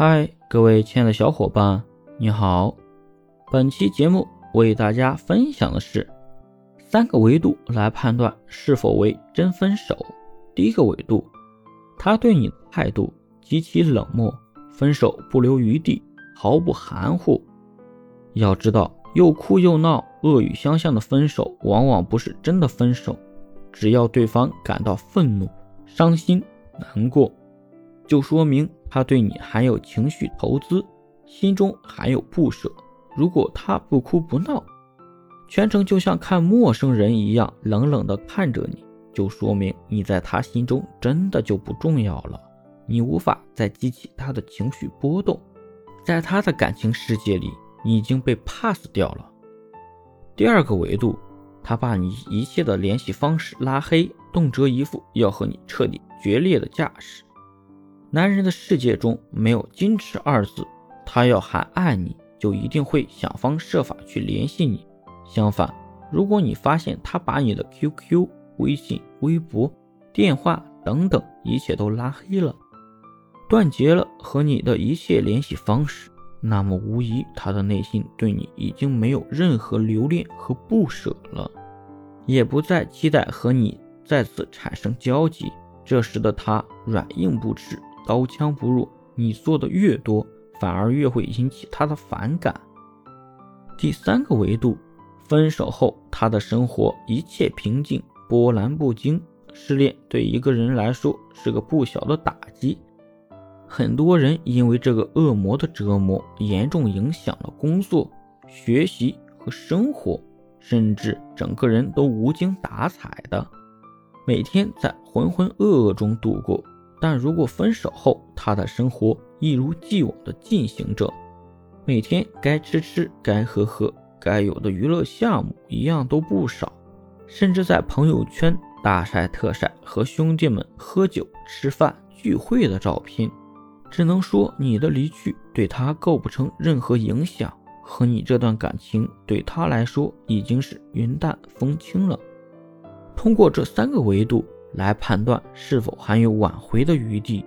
嗨，各位亲爱的小伙伴，你好。本期节目为大家分享的是三个维度来判断是否为真分手。第一个维度，他对你的态度极其冷漠，分手不留余地，毫不含糊。要知道，又哭又闹、恶语相向的分手，往往不是真的分手。只要对方感到愤怒、伤心、难过，就说明他对你还有情绪投资，心中还有不舍。如果他不哭不闹，全程就像看陌生人一样冷冷地看着你，就说明你在他心中真的就不重要了。你无法再激起他的情绪波动，在他的感情世界里，你已经被 pass 掉了。第二个维度。他把你一切的联系方式拉黑，动辄一副要和你彻底决裂的架势。男人的世界中没有矜持二字，他要还爱你，就一定会想方设法去联系你。相反，如果你发现他把你的 QQ、微信、微博、电话等等一切都拉黑了，断绝了和你的一切联系方式，那么无疑他的内心对你已经没有任何留恋和不舍了。也不再期待和你再次产生交集，这时的他软硬不吃，刀枪不入。你做的越多，反而越会引起他的反感。第三个维度，分手后他的生活一切平静，波澜不惊。失恋对一个人来说是个不小的打击，很多人因为这个恶魔的折磨，严重影响了工作、学习和生活。甚至整个人都无精打采的，每天在浑浑噩噩中度过。但如果分手后，他的生活一如既往的进行着，每天该吃吃，该喝喝，该有的娱乐项目一样都不少，甚至在朋友圈大晒特晒和兄弟们喝酒、吃饭、聚会的照片，只能说你的离去对他构不成任何影响。和你这段感情对他来说已经是云淡风轻了。通过这三个维度来判断是否还有挽回的余地，